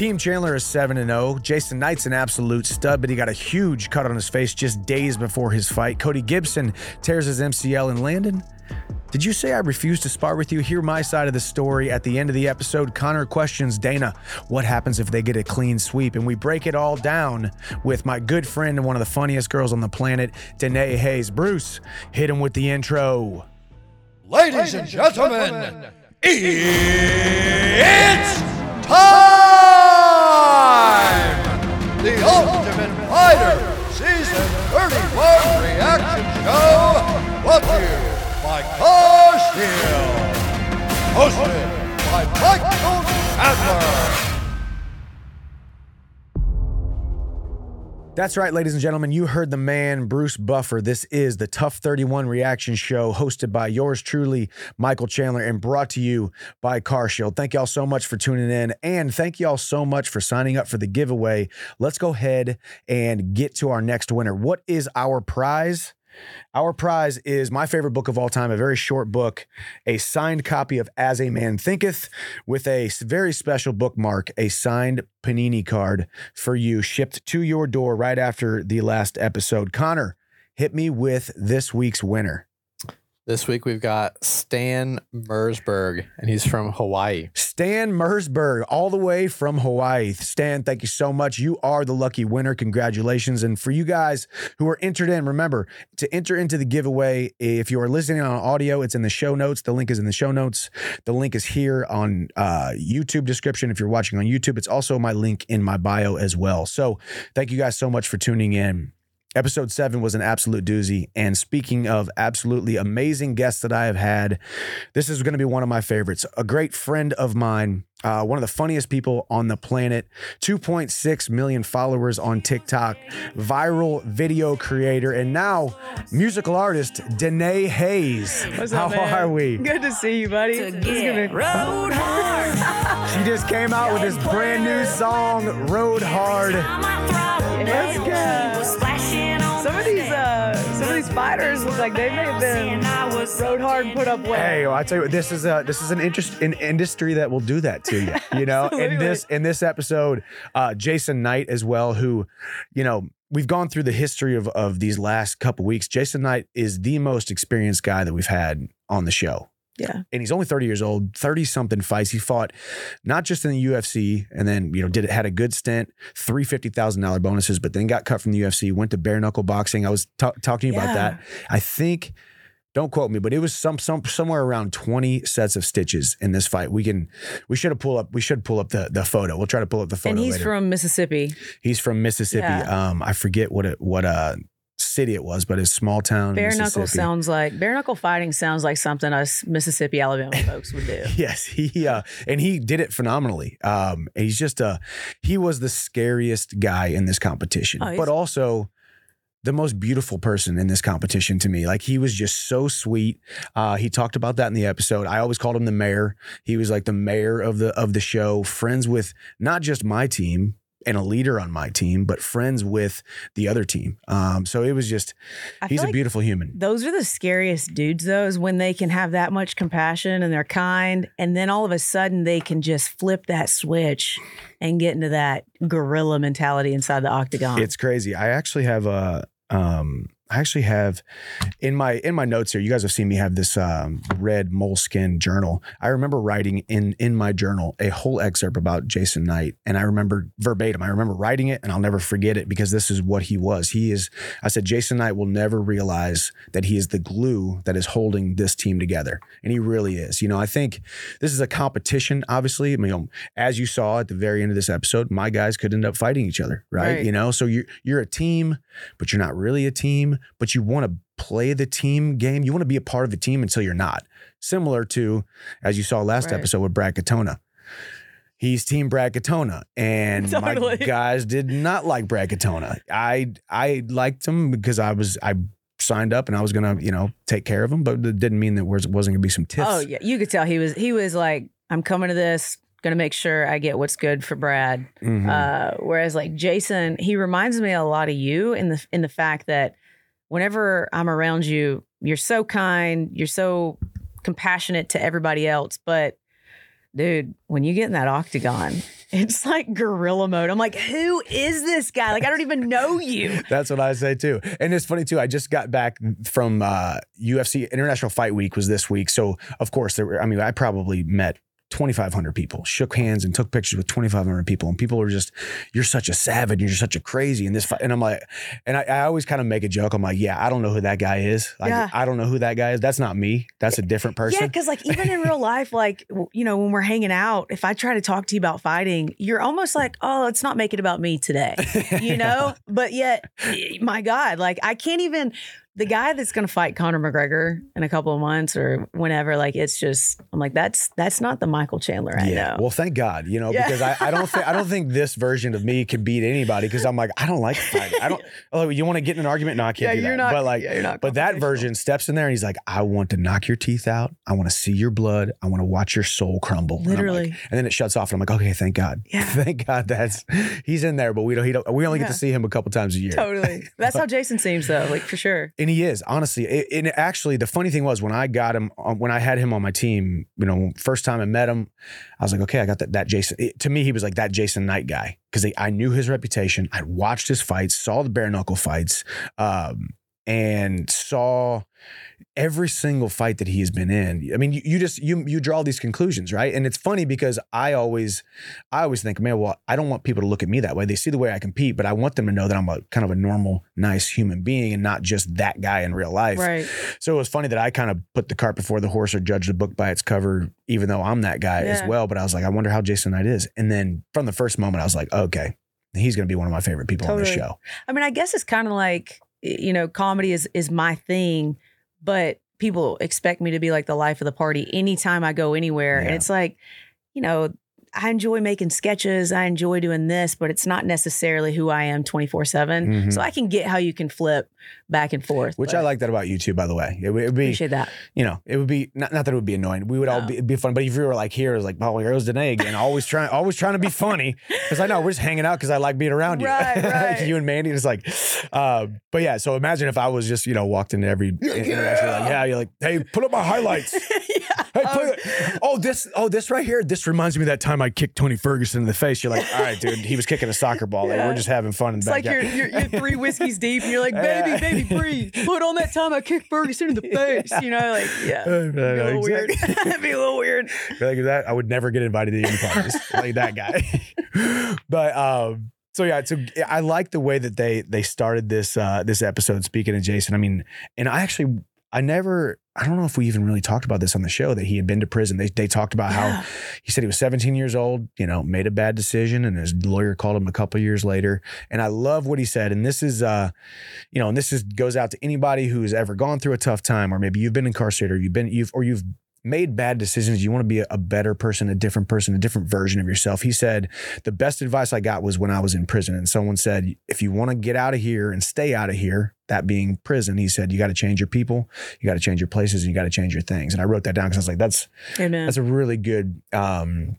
Team Chandler is 7 0. Jason Knight's an absolute stud, but he got a huge cut on his face just days before his fight. Cody Gibson tears his MCL in Landon. Did you say I refuse to spar with you? Hear my side of the story at the end of the episode. Connor questions Dana, what happens if they get a clean sweep? And we break it all down with my good friend and one of the funniest girls on the planet, Danae Hays. Bruce, hit him with the intro. Ladies and gentlemen, it's time! The Ultimate Fighter Season 31 reaction show brought to you by Car Shield. Hosted by Michael Chandler. That's right, ladies and gentlemen. You heard the man, Bruce Buffer. This is the TUF 31 reaction show hosted by yours truly, Michael Chandler, and brought to you by CarShield. Thank y'all so much for tuning in. And thank y'all so much for signing up for the giveaway. Let's go ahead and get to our next winner. What is our prize? Our prize is my favorite book of all time, a very short book, a signed copy of As a Man Thinketh with a very special bookmark, a signed Panini card for you, shipped to your door right after the last episode. Connor, hit me with this week's winner. This week we've got Stan Mersberg, and he's from Hawaii. Stan Mersberg, all the way from Hawaii. Stan, thank you so much. You are the lucky winner. Congratulations. And for you guys who are entered in, remember to enter into the giveaway. If you are listening on audio, it's in the show notes. The link is in the show notes. The link is here on uh, YouTube description. If you're watching on YouTube, it's also my link in my bio as well. So thank you guys so much for tuning in. Episode seven was an absolute doozy. And speaking of absolutely amazing guests that I have had, this is going to be one of my favorites. A great friend of mine, uh, one of the funniest people on the planet, 2.6 million followers on TikTok, viral video creator, and now musical artist, Danae Hays. What's How up, man? are we? Good to see you, buddy. This is gonna- road hard. She just came out with this brand new song, Road Hard. Let's go. Some of these, uh, some of these fighters look like they may have been rode hard and put up well. Hey, well, I tell you what, this is a this is an interest in industry that will do that to you. You know, in this in this episode, uh, Jason Knight as well, who, you know, we've gone through the history of of these last couple weeks. Jason Knight is the most experienced guy that we've had on the show. Yeah. And he's only 30 years old, 30 something fights. He fought not just in the UFC and then, you know, did it had a good stint, three $50,000 bonuses, but then got cut from the UFC, went to bare knuckle boxing. I was ta- talking to you about that. I think don't quote me, but it was some some somewhere around 20 sets of stitches in this fight. We can we should have pull up we should pull up the the photo. We'll try to pull up the photo and he's later. from Mississippi. he's from Mississippi. Yeah. Um I forget what it what uh city it was, but it's small town Bare knuckle sounds like bare knuckle fighting sounds like something us Mississippi, Alabama folks would do. Yes, he uh, and he did it phenomenally. Um, he's just uh he was the scariest guy in this competition, Oh, but also the most beautiful person in this competition to me. Like he was just so sweet. Uh, he talked about that in the episode. I always called him the mayor. He was like the mayor of the of the show, friends with not just my team and a leader on my team, but friends with the other team. Um, so it was just I he's a like beautiful human. those are the scariest dudes though is when they can have that much compassion and they're kind and then all of a sudden they can just flip that switch and get into that gorilla mentality inside the octagon It's crazy. I actually have a um I actually have in my in my notes here. You guys have seen me have this um, red moleskin journal. I remember writing in in my journal a whole excerpt about Jason Knight, and I remember verbatim. I remember writing it, and I'll never forget it because this is what he was. He is. I said Jason Knight will never realize that he is the glue that is holding this team together, and he really is. You know, I think this is a competition. Obviously, I mean, as you saw at the very end of this episode, my guys could end up fighting each other, right? Right. You know, so you're you're a team, but you're not really a team. But you want to play the team game. You want to be a part of the team until you're not. Similar to as you saw last Right. episode with Brad Katona. He's Team Brad Katona, and my guys did not like Brad Katona. I I liked him because I was I signed up and I was gonna you know take care of him, but it didn't mean that there wasn't gonna be some tiffs. oh yeah you could tell he was he was like i'm coming to this gonna make sure i get what's good for brad Mhm. Uh, whereas like Jason, he reminds me a lot of you in the in the fact that whenever I'm around you, you're so kind, you're so compassionate to everybody else, but dude, when you get in that octagon, It's like gorilla mode. I'm like, who is this guy? Like, I don't even know you. That's what I say too. And it's funny too. I just got back from uh, UFC International Fight Week was this week. So of course there were, I mean, I probably met 2,500 people, shook hands and took pictures with 2,500 people. And people are just, you're such a savage. You're such a crazy. And this, fight. and I'm like, and I, I always kind of make a joke. I'm like, yeah, I don't know who that guy is. Like, Yeah. I don't know who that guy is. That's not me. That's a different person. Yeah, because like even in real life, like you know, when we're hanging out, if I try to talk to you about fighting, you're almost like, oh, let's not make it about me today, you know. But yet, my God, like I can't even. The guy that's going to fight Conor McGregor in a couple of months or whenever, like it's just, I'm like, that's that's not the Michael Chandler I know. Yeah. Well, thank God, you know, Yeah. because I, I don't think I don't think this version of me can beat anybody because I'm like I don't like fighting. I don't. Oh, you want to get in an argument? No, I can't yeah, do that. you're not. But like, yeah, you're not. But that version steps in there and he's like, I want to knock your teeth out. I want to see your blood. I want to watch your soul crumble. And like- Literally. And, then it shuts off, and I'm like, okay, thank God. Yeah. Thank God that's he's in there, but we don't. He don't. We only get to see him a couple times a year. totally. That's how Jason seems, though. Like for sure. And he is honestly. It, and actually, the funny thing was when I got him, um, when I had him on my team, you know, first time I met him, I was like, okay, I got that. That Jason. it- to me, he was like that Jason Knight guy because I knew his reputation. I watched his fights, saw the bare knuckle fights, um, and saw every single fight that he has been in. I mean, you, you just you you draw these conclusions, right? And it's funny because I always I always think, man, well, I don't want people to look at me that way. They see the way I compete, but I want them to know that I'm a kind of a normal, nice human being and not just that guy in real life. Right. So it was funny that I kind of put the cart before the horse or judged the book by its cover, even though I'm that guy as well. But I was like, I wonder how Jason Knight is. And then from the first moment, I was like, okay, he's going to be one of my favorite people on the show. I mean, I guess it's kind of like you know, comedy is is my thing, but people expect me to be like the life of the party anytime I go anywhere, Yeah. and it's like, you know. I enjoy making sketches. I enjoy doing this, but it's not necessarily who I am 24 7. Mhm. So I can get how you can flip back and forth. Which but I like that about you too, by the way. It, would- it would be, Appreciate that. you know, it would be not, not that it would be annoying. We would all be, it'd be fun. But if you were like here, it was like, oh, here goes Danae again, always trying, always trying to be funny. Because I know we're just hanging out because I like being around you. Right, right. you and Mandy. It's like, uh, but yeah. So imagine if I was just, you know, walked into every interaction, like, yeah, you're like, hey, put up my highlights. yeah. Hey, Um, play it. oh, this, oh, this right here. This reminds me of that time I kicked Tony Ferguson in the face. You're like, all right, dude. He was kicking a soccer ball. Like, we're just having fun in the It's like you're, you're, you're three whiskeys deep and you're like, baby, Yeah. baby, breathe. Put on that time I kicked Ferguson in the face. You know, like, yeah. Be a little weird. It'd be a little weird. like that, I would never get invited to any parties like that guy. but um, so yeah, so I like the way that they they started this uh this episode. Speaking of Jason, I mean, and I actually I never I don't know if we even really talked about this on the show that he had been to prison. They they talked about Yeah. how he said he was 17 years old, you know, made a bad decision, and his lawyer called him a couple years later. And I love what he said. And this is, uh, you know, and this is goes out to anybody who's ever gone through a tough time, or maybe you've been incarcerated, or you've been you've or you've made bad decisions. You want to be a, better person, a different person, a different version of yourself. He said the best advice I got was when I was in prison, and someone said, if you want to get out of here and stay out of here. That being prison, he said, you got to change your people, you got to change your places, and you got to change your things. And I wrote that down because I was like, that's Amen. that's a really good um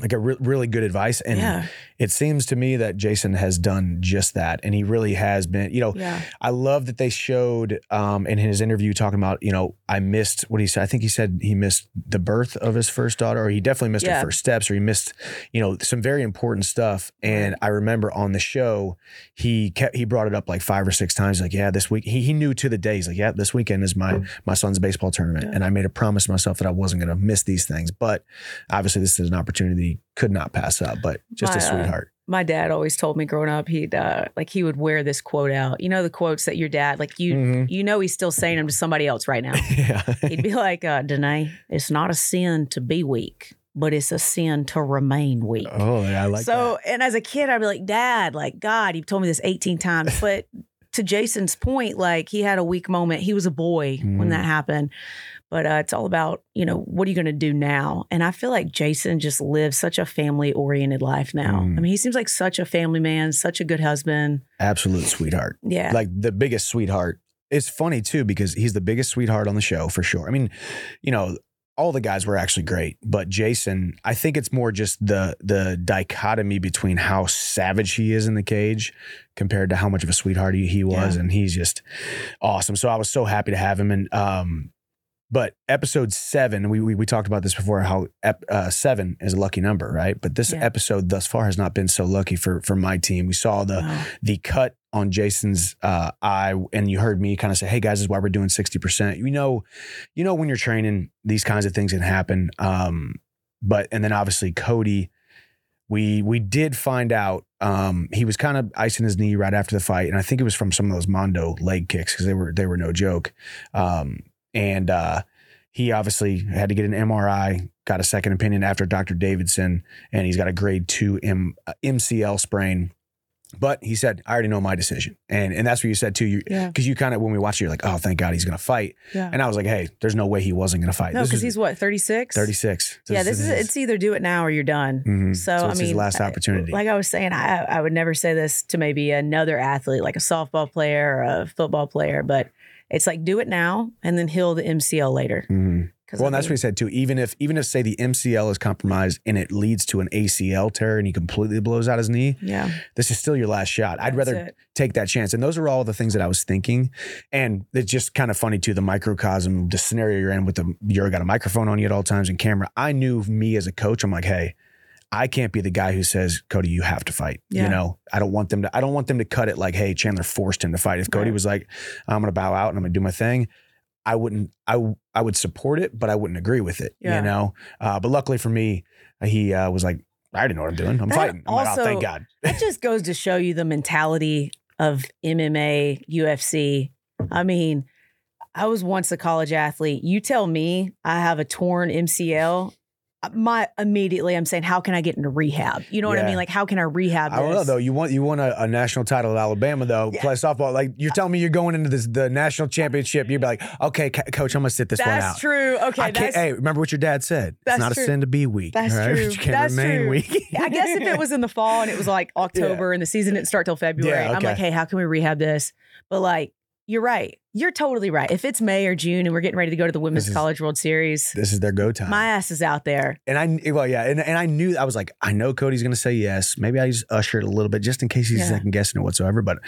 like a re- really good advice. And yeah. it seems to me that jason has done just that. And he really has been you know Yeah. i love that they showed um in his interview talking about you know i missed what he said. I think he said he missed the birth of his first daughter or he definitely missed Yeah. her first steps or he missed you know some very important stuff. And i remember on the show he kept he brought it up like five or six times like yeah this week he, he knew to the day he's like yeah this weekend is my my son's baseball tournament. And i made a promise to myself that i wasn't going to miss these things. But obviously this is an opportunity he could not pass up but just a My, uh, sweetheart My dad always told me growing up, he'd uh, like he would wear this quote out. You know the quotes that your dad like you Mhm. you know he's still saying them to somebody else right now. yeah He'd be like, uh, Danae, it's not a sin to be weak, but it's a sin to remain weak. oh yeah, i like so, and as a kid, I'd be like, Dad, like, God, you've told me this 18 times. But to Jason's point, like, he had a weak moment. He was a boy when Mhm. that happened. But uh, it's all about, you know, what are you going to do now? And I feel like Jason just lives such a family oriented life now. Mm. I mean, he seems like such a family man, such a good husband. absolute sweetheart Yeah. like the biggest sweetheart. It's funny too because he's the biggest sweetheart on the show for sure. I mean, you know, all the guys were actually great, but Jason, I think it's more just the the dichotomy between how savage he is in the cage compared to how much of a sweetheart he, he was, Yeah. and he's just awesome. So I was so happy to have him, and um, But episode seven, we we, we talked about this before. How ep, uh, seven is a lucky number, right? But this Yeah. episode thus far has not been so lucky for for my team. We saw the Wow. the cut on Jason's uh, eye, and you heard me kind of say, "Hey guys, this is why we're doing sixty percent." You know, you know when you're training, these kinds of things can happen. Um, but and then obviously Cody, we we did find out um, he was kind of icing his knee right after the fight, and I think it was from some of those Mondo leg kicks because they were they were no joke. Um, and uh, he obviously had to get an MRI, got a second opinion after Dr. Davidson, and he's got a grade two M, uh, MCL sprain. But he said, "I already know my decision," and and that's what you said too. You Yeah. because you kind of when we watched it, you're like, "Oh, thank God he's going to fight," Yeah. and I was like, "Hey, there's no way he wasn't going to fight." No, because he's what, 36? 36. Yeah, this is it's either do it now or you're done. Mhm. So, I mean, his last opportunity. Like I was saying, I I would never say this to maybe another athlete, like a softball player or a football player, but it's like do it now and then heal the MCL later. Mhm. 'Cause, Well, I and that's mean, what he said too. Even if even if say the MCL is compromised and it leads to an ACL tear and he completely blows out his knee, Yeah, this is still your last shot. I'd that's rather it. take that chance. And those are all the things that I was thinking. And it's just kind of funny too, the microcosm, the scenario you're in with the you're got a microphone on you at all times and camera. I knew me as a coach, I'm like, hey, I can't be the guy who says, Cody, you have to fight. You know, I don't want them to, I don't want them to cut it like, hey, Chandler forced him to fight. If Cody Right. was like, I'm gonna bow out and I'm gonna do my thing, I wouldn't, I, I would support it, but I wouldn't agree with it. Yeah. You know? Uh, but luckily for me, he uh, was like, I already know what I'm doing. I'm That fighting. I'm like, oh, thank God. that just goes to show you the mentality of MMA, UFC. I mean, I was once a college athlete. You tell me I have a torn MCL. Uh, My immediately, I'm saying, how can I get into rehab? You know what I mean? Like, how can I rehab? I don't know though. You want you want a, a national title at Alabama though. Yeah. Play softball. Like you're telling me you're going into this the national championship. You'd be like, okay, co- coach, I'm gonna sit this one out. That's true. Okay, that's, Hey, remember what your dad said? That's it's not true. a sin to be weak. That's right? true. You can't That's remain true. weak. I guess if it was in the fall and it was like October and the season didn't start till February, Yeah, I'm like, hey, how can we rehab this? But like, you're right. You're totally right. If it's May or June and we're getting ready to go to the Women's is- College World Series, this is their go time. my ass is out there. and I well yeah, and, and I knew I was like, I know Cody's gonna say yes. Maybe I just usher it a little bit just in case he's Yeah. second guessing it whatsoever. But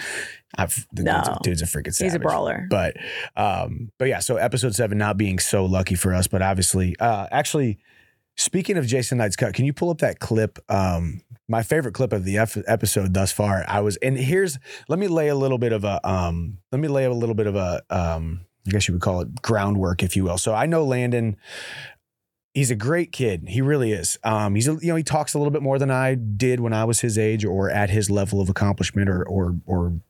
I've the dude's, a, No. dude's a freaking savage. He's a brawler. But um, but yeah, so episode seven not being so lucky for us, but obviously, uh, actually, speaking of Jason Knight's cut, can you pull up that clip? Um, my favorite clip of the ep- episode thus far. I was, and here's let me lay a little bit of a um, let me lay a little bit of a um, I guess you would call it groundwork, if you will. So I know Landon. He's a great kid. He really is. Um, he's a, you know he talks a little bit more than I did when I was his age or at his level of accomplishment or or or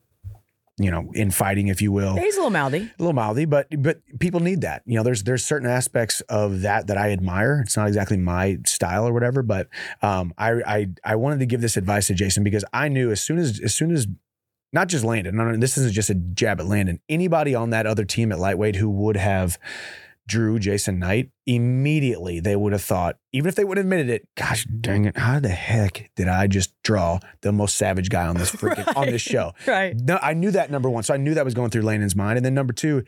you know infighting, if you will He's a little mouthy. a little mouthy, but but people need that. You know, there's there's certain aspects of that that I admire. It's not exactly my style or whatever, but um, I I I wanted to give this advice to Jason because I knew as soon as as soon as not just Landon, no, no, this isn't just a jab at Landon. Anybody on that other team at lightweight who would have drew Jason Knight, immediately they would have thought, even if they would have admitted it, gosh dang it, how the heck did I just draw the most savage guy on this freaking on this show? Right. No, I knew that number one, so I knew that was going through Landon's mind. And then number two,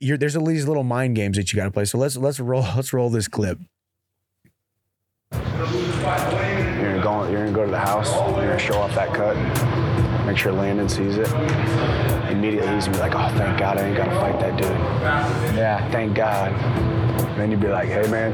you're, there's all these little mind games that you got to play. So let's let's roll let's roll this clip. You're gonna go. You're gonna go to the house. You're gonna show off that cut. Make sure Landon sees it. Immediately, he's gonna be like, "Oh, thank God, I ain't gotta fight that dude." Yeah, thank God. And then you'd be like, "Hey, man,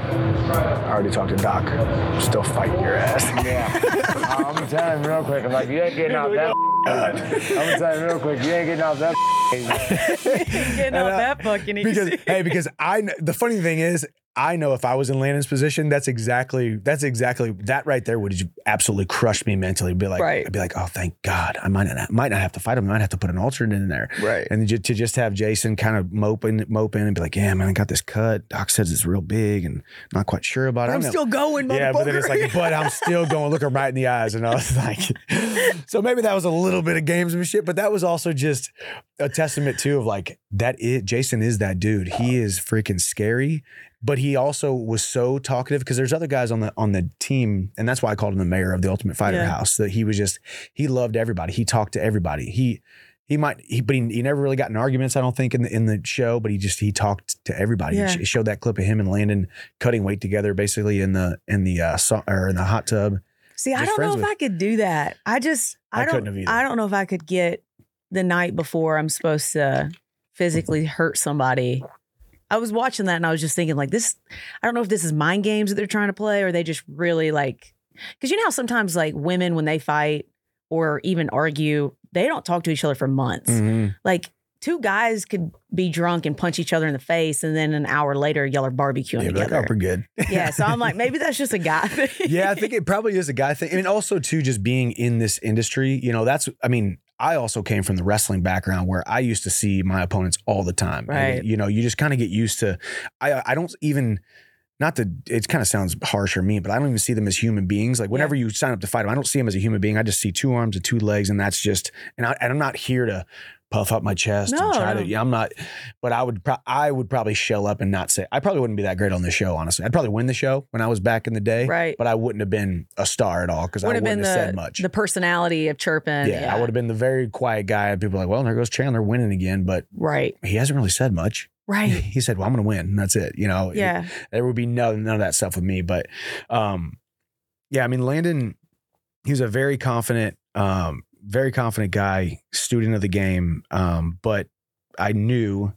I already talked to Doc. I'm still fighting your ass." Yeah. I'm gonna tell him real quick. I'm like, you ain't getting off that. I'm gonna tell him real quick. You ain't getting off that. Getting out uh, that fucking easy. because hey, because I the funny thing is, I know if I was in Landon's position, that's exactly that's exactly that right there would absolutely crush me mentally. Be like, Right. I'd be like, oh, thank God, I might not might not have to fight him. I might have to put an alternate in there, Right. And to just have Jason kind of moping, moping, and be like, yeah, man, I got this cut. Doc says it's real big, and not quite sure about it. I'm still going, yeah, but then it's like, but I'm still going. Look him right in the eyes, and I was like, so maybe that was a little bit of gamesmanship, but that was also just a testament too of like that. Is, Jason is that dude. He is freaking scary, but he also was so talkative because there's other guys on the on the team, and that's why I called him the mayor of the Ultimate Fighter Yeah. House. That he was just he loved everybody. He talked to everybody. He. He might, he, but he, he never really got in arguments. I don't think in the in the show, but he just he talked to everybody. Yeah. He sh- showed that clip of him and Landon cutting weight together, basically in the in the uh, so, or in the hot tub. See, I don't know if with- I could do that. I just I, I don't couldn't have. I don't know if I could get the night before I'm supposed to physically hurt somebody. I was watching that and I was just thinking like this. I don't know if this is mind games that they're trying to play or they just really like because you know how sometimes like women when they fight or even argue they don't talk to each other for months. Mhm. Like two guys could be drunk and punch each other in the face and then an hour later y'all are barbecuing Yeah, be like, together. oh, we're good. yeah, so I'm like maybe that's just a guy thing. yeah, I think it probably is a guy thing. And also, too, just being in this industry, you know, that's, I mean, I also came from the wrestling background where I used to see my opponents all the time. And, Right. you know, you just kind of get used to, I, I don't even, not that it kind of sounds harsh or mean, but I don't even see them as human beings. Like whenever you sign up to fight them, I don't see them as a human being. I just see two arms and two legs, and that's just. And, I, and I'm not here to puff up my chest No, and try no. to. Yeah, I'm not. But I would. Pro- I would probably shell up and not say. I probably wouldn't be that great on the show. Honestly, I'd probably win the show when I was back in the day. Right. But I wouldn't have been a star at all because I wouldn't been have the said much. the personality of chirping. yeah, I would have been the very quiet guy. And people are like, well, there goes Chandler winning again, but Right. he hasn't really said much. Right. He said, "Well, I'm going to win." And that's it. You know. Yeah. there would be no none of that stuff with me. But um, yeah, I mean, Landon, he was a very confident, um, very confident guy, student of the game. Um, but I knew,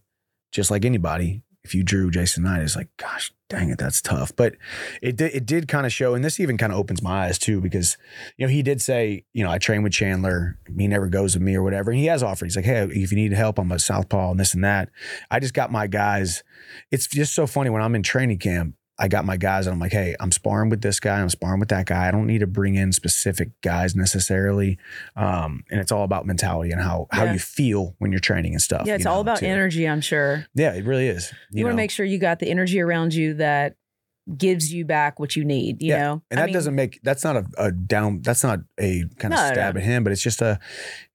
just like anybody, if you drew Jason Knight, it's like, gosh, dang it, that's tough. But it did, it did kind of show, and this even kind of opens my eyes too, because you know he did say, you know, I train with Chandler, he never goes with me or whatever. And he has offered. He's like, hey, if you need help, I'm a southpaw and this and that. I just got my guys. It's just so funny when I'm in training camp. I got my guys and I'm like, hey, I'm sparring with this guy. I'm sparring with that guy. I don't need to bring in specific guys necessarily. Um, and it's all about mentality and how how you feel when you're training and stuff. Yeah, it's you all about too. energy, I'm sure. Yeah, it really is. You, want to make sure you got the energy around you that gives you back what you need, you Yeah, know? And I that mean, doesn't make that's not a, a down that's not a kind of No, stab no. at him, but it's just a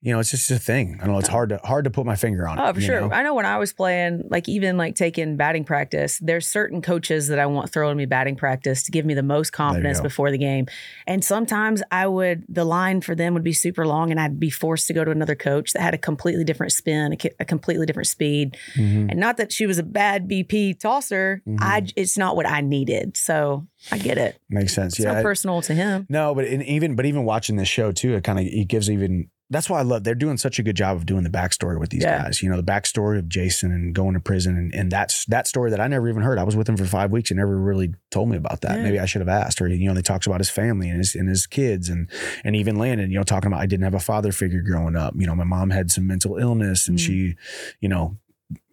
you know, it's just a thing. I don't know, it's hard to hard to put my finger on it. Oh, for sure. know? I know when I was playing, like even like taking batting practice, there's certain coaches that I want throwing me batting practice to give me the most confidence before the game. And sometimes I would, the line for them would be super long and I'd be forced to go to another coach that had a completely different spin, a, a completely different speed. Mhm. And not that she was a bad BP tosser, I, it's not what I needed. So I get it. Makes sense. It's yeah. personal to him. No, but in, even but even watching this show too, it kind of it gives even. That's why I love. They're doing such a good job of doing the backstory with these Yeah. guys. You know, the backstory of Jason and going to prison, and, and that's that story that I never even heard. I was with him for five weeks and never really told me about that. Yeah. Maybe I should have asked. Or you know, they talks about his family and his and his kids, and and even Landon. You know, talking about I didn't have a father figure growing up. You know, my mom had some mental illness, and Mm. she, you know.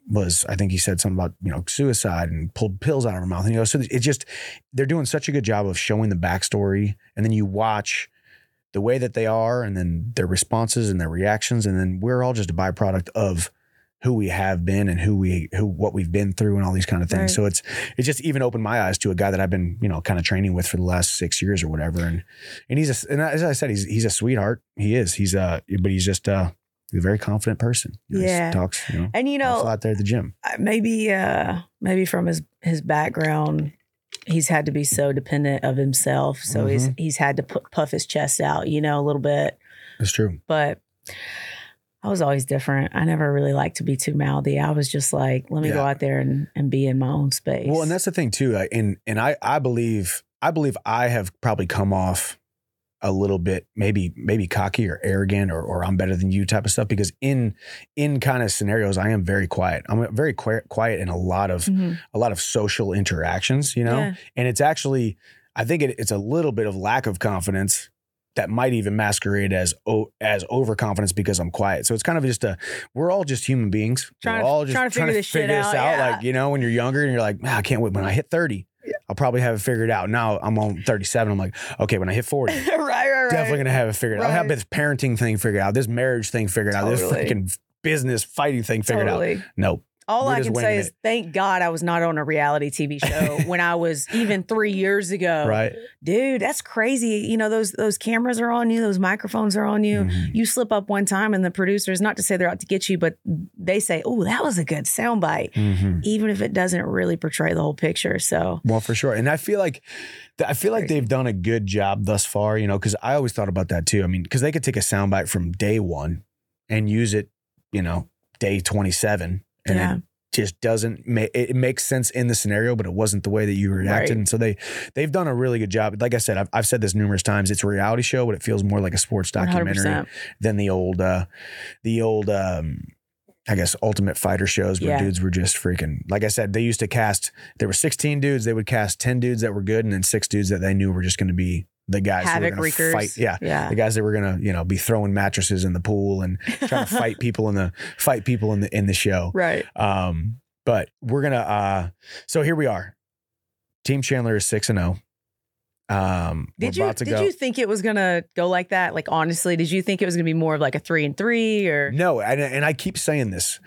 Was I think he said something about you know suicide and pulled pills out of her mouth. And you know so it just they're doing such a good job of showing the backstory. And then you watch the way that they are and then their responses and their reactions. And then we're all just a byproduct of who we have been and who we who what we've been through and all these kind of things. Right. so it's it just even opened my eyes to a guy that I've been you know kind of training with for the last six years or whatever. And and he's a and as I said he's he's a sweetheart. He is. He's uh but he's just uh he's a very confident person You know, he Yeah. talks you know And you talks a know, lot there at the gym maybe uh maybe from his his background he's had to be so dependent of himself so he's Mm-hmm. he's had to pu- puff his chest out you know a little bit that's true but I was always different. I never really liked to be too mouthy. I was just like, let me go out there and, and be in my own space. Well, and that's the thing too. I- And and I I believe I believe I have probably come off a little bit maybe maybe cocky or arrogant or or I'm better than you type of stuff because in in kind of scenarios I am very quiet. I'm very quiet quiet in a lot of Mhm. a lot of social interactions, you know. Yeah. And it's actually I think it, it's a little bit of lack of confidence that might even masquerade as o- as overconfidence because I'm quiet. So it's kind of just a we're all just human beings. Trying we're to- all just trying to figure this shit this out, yeah. Like you know, when you're younger and you're like, "Man, I can't wait. When I hit 30, I'll probably have it figured out. Now I'm on 37. I'm like, okay, when I hit 40, right, right, right. definitely gonna have it figured out. I'll have this parenting thing figured out, this marriage thing figured out, this freaking business fighting thing figured out. Nope. All We're I can say is it. thank God I was not on a reality TV show when I was even three years ago. Right. Dude, that's crazy. You know, those those cameras are on you, those microphones are on you. Mhm. You slip up one time and the producers, not to say they're out to get you, but they say, Oh, that was a good soundbite. Mhm. Even if it doesn't really portray the whole picture. So Well, for sure. And I feel like I feel like they've done a good job thus far, you know, because I always thought about that too. I mean, because they could take a soundbite from day one and use it, you know, day 27. And Yeah. it just doesn't make it makes sense in the scenario, but it wasn't the way that you reacted. Right. And so they they've done a really good job. Like I said, I've, I've said this numerous times. It's a reality show, but it feels more like a sports documentary 100%. than the old uh the old um I guess ultimate fighter shows where Yeah. dudes were just freaking like I said, they used to cast there were 16 dudes, they would cast 10 dudes that were good and then six dudes that they knew were just gonna be the guys who Havoc were gonna Reekers. fight. Yeah. Yeah. The guys that were gonna, you know, be throwing mattresses in the pool and trying to fight people in the fight people in the in the show. Right. Um, but we're gonna uh so here we are. Team Chandler is six and zero. Um Did you did go. you think it was gonna go like that? Like honestly, did you think it was gonna be more of like a three and three or No, and, and I keep saying this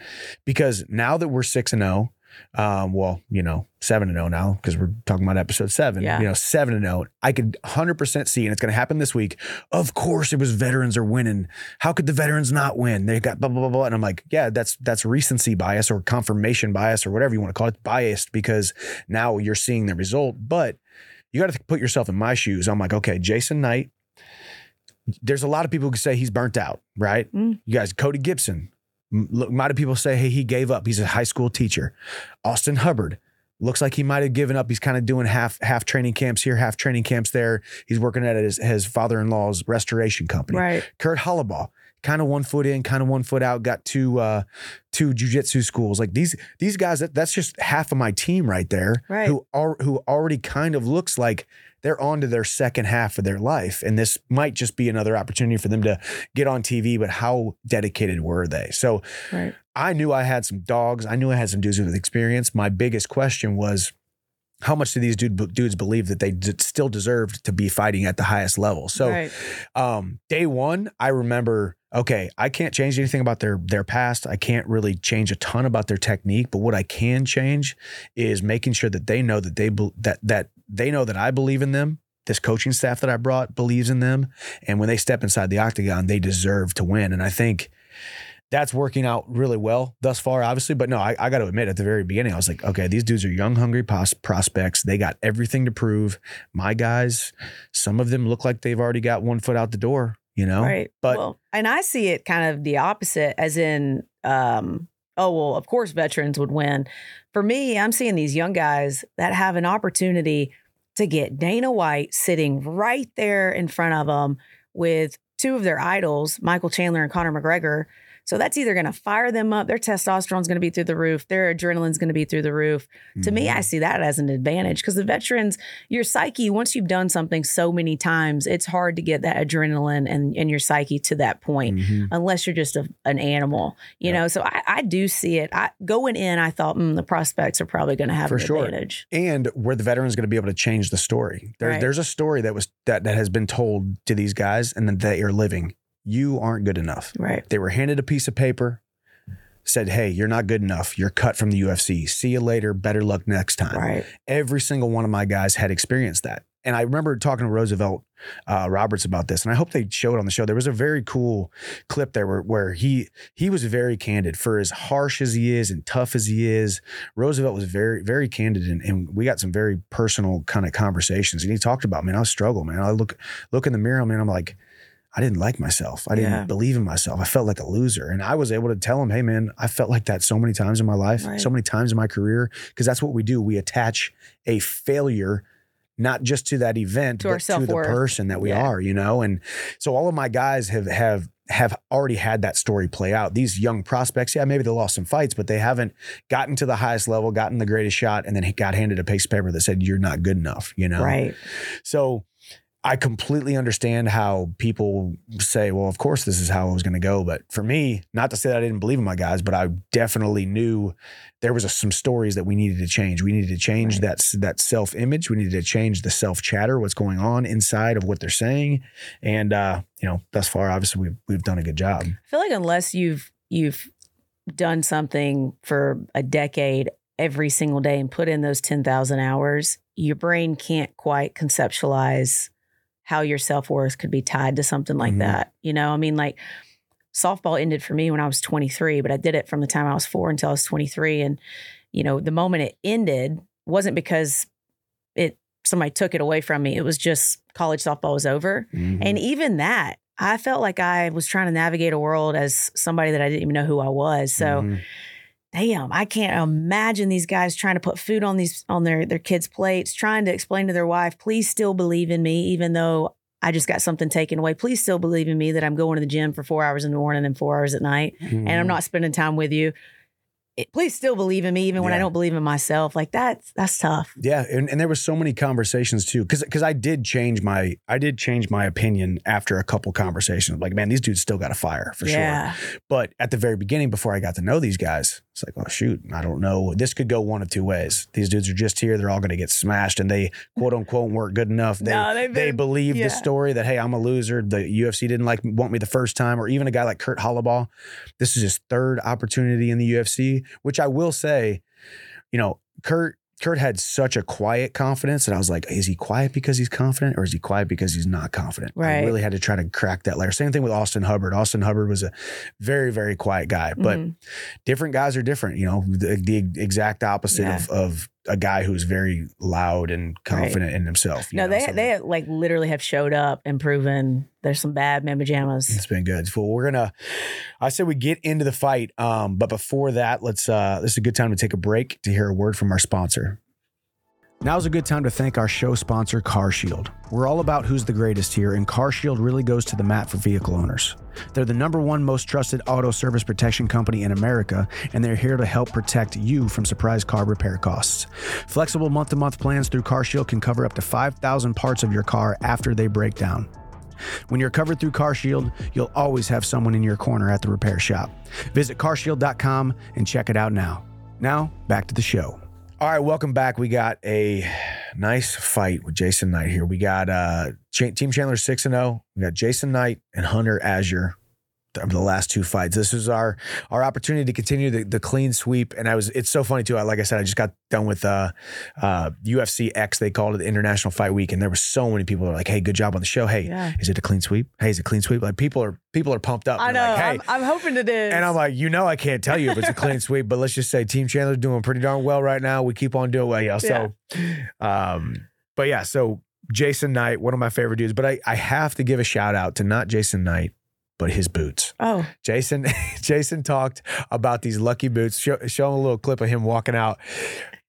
because now that we're six and zero, um, well, you know, seven and zero now because we're talking about episode seven. Yeah. You know, seven and zero. I could hundred percent see, and it's going to happen this week. Of course, it was veterans are winning. How could the veterans not win? They got blah blah blah blah. And I'm like, yeah, that's that's recency bias or confirmation bias or whatever you want to call it, biased because now you're seeing the result. But you got to put yourself in my shoes. I'm like, okay, Jason Knight. There's a lot of people who say he's burnt out, right? Mm. You guys, Cody Gibson. Look, a lot of people say, hey, he gave up. He's a high school teacher. Austin Hubbard looks like he might have given up. He's kind of doing half half training camps here, half training camps there. He's working at his, his father-in-law's restoration company. right? Kurt Holobaugh, kind of one foot in, kind of one foot out. Got two uh, two jujitsu schools. Like these these guys, that, that's just half of my team right there. Right. Who are who already kind of looks like they're on to their second half of their life, and this might just be another opportunity for them to get on TV. But how dedicated were they? So Right. I knew I had some dogs. I knew I had some dudes with experience. My biggest question was. How much do these dude, dudes believe that they d- still deserved to be fighting at the highest level? So, right. um, day one, I remember, okay, I can't change anything about their their past. I can't really change a ton about their technique, but what I can change is making sure that they know that they that that they know that I believe in them. This coaching staff that I brought believes in them, and when they step inside the octagon, they deserve to win. And I think that's working out really well thus far, obviously. But no, I, I got to admit, at the very beginning, I was like, okay, these dudes are young, hungry pos- prospects. They got everything to prove. My guys, some of them look like they've already got one foot out the door, you know? Right. But well, and I see it kind of the opposite, as in, um, oh well, of course veterans would win. For me, I'm seeing these young guys that have an opportunity to get Dana White sitting right there in front of them with two of their idols, Michael Chandler and Conor McGregor. So that's either going to fire them up. Their testosterone's going to be through the roof. Their adrenaline's going to be through the roof. To me. I see that as an advantage because the veterans, your psyche, once you've done something so many times, it's hard to get that adrenaline and, and your psyche to that point Mhm. unless you're just a, an animal, you Yeah. know. So I, I do see it. I, going in, I thought mm, the prospects are probably going to have For an sure. advantage. and where the veterans going to be able to change the story. There, Right. There's a story that was that that has been told to these guys, and that they are living. You aren't good enough. Right. They were handed a piece of paper, said, "Hey, you're not good enough. You're cut from the UFC. See you later. Better luck next time." Right. Every single one of my guys had experienced that. And I remember talking to Roosevelt uh, Roberts about this, and I hope they showed it on the show. There was a very cool clip there where, where he he was very candid for as harsh as he is and tough as he is. Roosevelt was very very candid, and, and we got some very personal kind of conversations. And he talked about, man, I struggle, man. I look look in the mirror, man. I'm like, I didn't like myself. I didn't Yeah. believe in myself. I felt like a loser. And I was able to tell him, hey, man, I felt like that so many times in my life, Right. so many times in my career, because that's what we do. We attach a failure not just to that event, To but to the person that we Yeah. are, you know? And so all of my guys have have have already had that story play out. These young prospects, yeah, maybe they lost some fights, but they haven't gotten to the highest level, gotten the greatest shot, and then he got handed a piece of paper that said, You're not good enough, you know? Right. So I completely understand how people say, well, of course, this is how it was going to go. But for me, not to say that I didn't believe in my guys, but I definitely knew there was a, some stories that we needed to change. We needed to change Right. that, that self image. We needed to change the self chatter, what's going on inside of what they're saying. And, uh, you know, thus far, obviously, we've, we've done a good job. I feel like unless you've you've done something for a decade every single day and put in those 10,000 hours, your brain can't quite conceptualize how your self-worth could be tied to something like Mhm. that. You know, I mean like softball ended for me when I was 23, but I did it from the time I was 4 until I was 23 and you know, the moment it ended wasn't because it somebody took it away from me. It was just college softball was over. Mm-hmm. And even that, I felt like I was trying to navigate a world as somebody that I didn't even know who I was. So, Mhm. Damn, I can't imagine these guys trying to put food on these on their their kids' plates, trying to explain to their wife, "Please still believe in me even though I just got something taken away. Please still believe in me that I'm going to the gym for four hours in the morning and four hours at night, and I'm hmm. not spending time with you. It, please still believe in me, even when I don't believe in myself. Like that's that's tough. Yeah, and, and there was so many conversations too, because because I did change my I did change my opinion after a couple conversations. Like, man, these dudes still got a fire for yeah. sure. But at the very beginning, before I got to know these guys, it's like, oh shoot, I don't know. This could go one of two ways. These dudes are just here; they're all going to get smashed, and they quote unquote weren't good enough. They No, they've they believe yeah. the story that hey, I'm a loser. The UFC didn't like want me the first time, or even a guy like Kurt Holobaugh. This is his third opportunity in the UFC, which I will say, you know, Kurt Kurt had such a quiet confidence and I was like, is he quiet because he's confident or is he quiet because he's not confident? I really had to try to crack that layer. Same thing with Austin Hubbard. Austin Hubbard was a very, very quiet guy, but Mhm. different guys are different, you know, the, the exact opposite Yeah. of, of a guy who's very loud and confident in himself. you no, know, they so they like literally have showed up and proven there's some bad mamma pajamas. It's been good. Well, we're gonna. I said we get into the fight, um, but before that, let's. Uh, this is a good time to take a break to hear a word from our sponsor. Now's a good time to thank our show sponsor, CarShield. We're all about who's the greatest here, and CarShield really goes to the mat for vehicle owners. They're the number one most trusted auto service protection company in America, and they're here to help protect you from surprise car repair costs. Flexible month to month plans through CarShield can cover up to 5,000 parts of your car after they break down. When you're covered through CarShield, you'll always have someone in your corner at the repair shop. Visit carshield.com and check it out now. Now, back to the show. All right, welcome back. We got a nice fight with Jason Knight here. We got uh Team Chandler 6 and 0. We got Jason Knight and Hunter Azure. The the last two fights. This is our our opportunity to continue the, the clean sweep. And I was it's so funny too. I, like I said, I just got done with uh uh UFC X, they called it the International Fight Week, and there were so many people that were like, Hey, good job on the show. Hey, Yeah. is it a clean sweep? Hey, is it a clean sweep? Like people are people are pumped up. I know. Like, hey, I'm, I'm hoping it is. and I'm like, you know, I can't tell you if it's a clean sweep, but let's just say Team Chandler's doing pretty darn well right now. We keep on doing well, yeah. So, um, but yeah, so Jason Knight, one of my favorite dudes, but I, I have to give a shout out to not Jason Knight, but his boots. oh, Jason, Jason talked about these lucky boots. Show, show him a little clip of him walking out.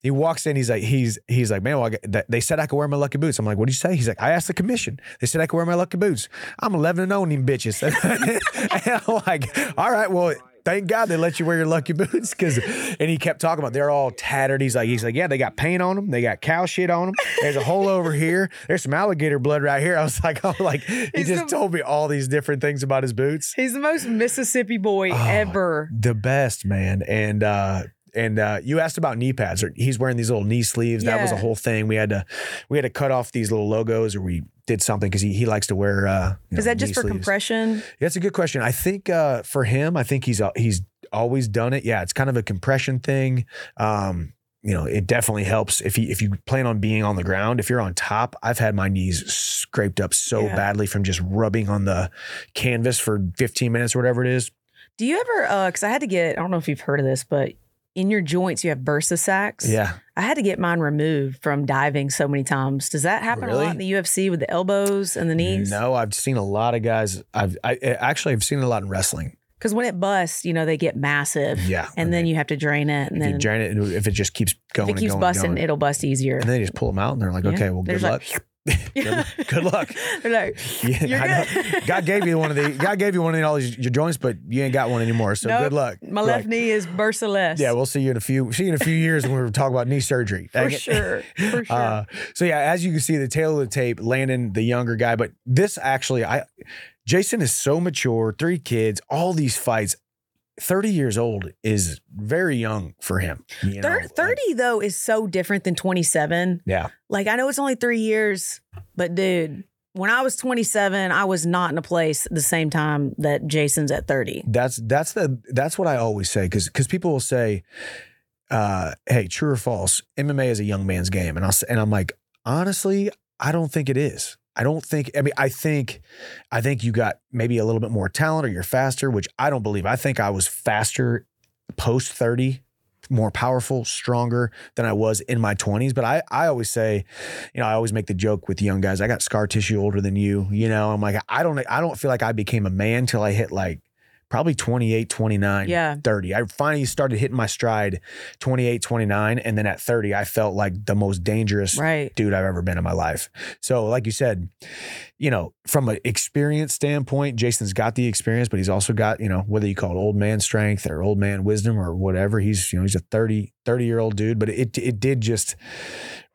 He walks in. He's like, he's he's like, man, well, they said I could wear my lucky boots. I'm like, what do you say? He's like, I asked the commission. They said I could wear my lucky boots. I'm 11 and 0 in them bitches. and I'm like, all right, well. Thank God they let you wear your lucky boots because, and he kept talking about they're all tattered. He's like, he's like, yeah, they got paint on them, they got cow shit on them. There's a hole over here. There's some alligator blood right here. I was like, I'm like, he He's just the- told me all these different things about his boots he's the most Mississippi boy Oh, ever. the best man and uh and uh, you asked about knee pads. Or He's wearing these little knee sleeves. That was a whole thing. We had to, we had to cut off these little logos, or we did something because he, he likes to wear. Uh, Is know, that just for sleeves. compression? That's a good question. I think uh, for him, I think he's uh, he's always done it. Yeah, it's kind of a compression thing. Um, you know, it definitely helps if you if you plan on being on the ground. If you're on top, I've had my knees scraped up so Yeah. badly from just rubbing on the canvas for 15 minutes or whatever it is. Do you ever? uh Because I had to get. I don't know if you've heard of this, but in your joints you have bursa sacs. Yeah, I had to get mine removed from diving so many times. Does that happen a lot in the UFC with the elbows and the knees? No, I've seen a lot of guys. I've I, eh, actually I've seen it a lot in wrestling. Because when it busts, you know they get massive. Yeah, And then you have to drain it, and if you then drain it, and if it just keeps going, if it keeps and going, busting, going. it'll bust easier. and then they just pull them out, and they're like, Yeah. okay, well, good There's luck. Good, good luck. Like, Yeah, You're I know. good. God gave you one of the. God gave you one of all these, your joints, but you ain't got one anymore. So Nope. good luck. my left knee is bursa. Yeah, we'll see you in a few. See you in a few years when we talk about knee surgery. for sure, for sure. Uh, so yeah, as you can see, the tail of the tape, Landon, the younger guy, but this actually, I, Jason is so mature, three kids, all these fights. 30 years old is very young for him. you know? Thir- Like, 30 though is so different than 27. yeah. Like I know it's only three years, but dude, when I was 27, I was not in a place the same time that Jason's at 30. That's that's the that's what I always say because because people will say, uh, "Hey, true or false? MMA is a young man's game," and I'll and I'm like, honestly, I don't think it is. I don't think. I mean, I think, I think you got maybe a little bit more talent or you're faster, which I don't believe. I think I was faster post 30, more powerful, stronger than I was in my 20s. But I, I always say, you know, I always make the joke with young guys. I got scar tissue older than you. You know, I'm like, I don't, I don't feel like I became a man till I hit like probably 28, 29, Yeah. 30. I finally started hitting my stride 28, 29. And then at 30, I felt like the most dangerous Right. dude I've ever been in my life. So, like you said, you know, from an experience standpoint, Jason's got the experience, but he's also got, you know, whether you call it old man strength or old man wisdom or whatever. He's, you know, he's a 30, 30 year old dude, but it it did just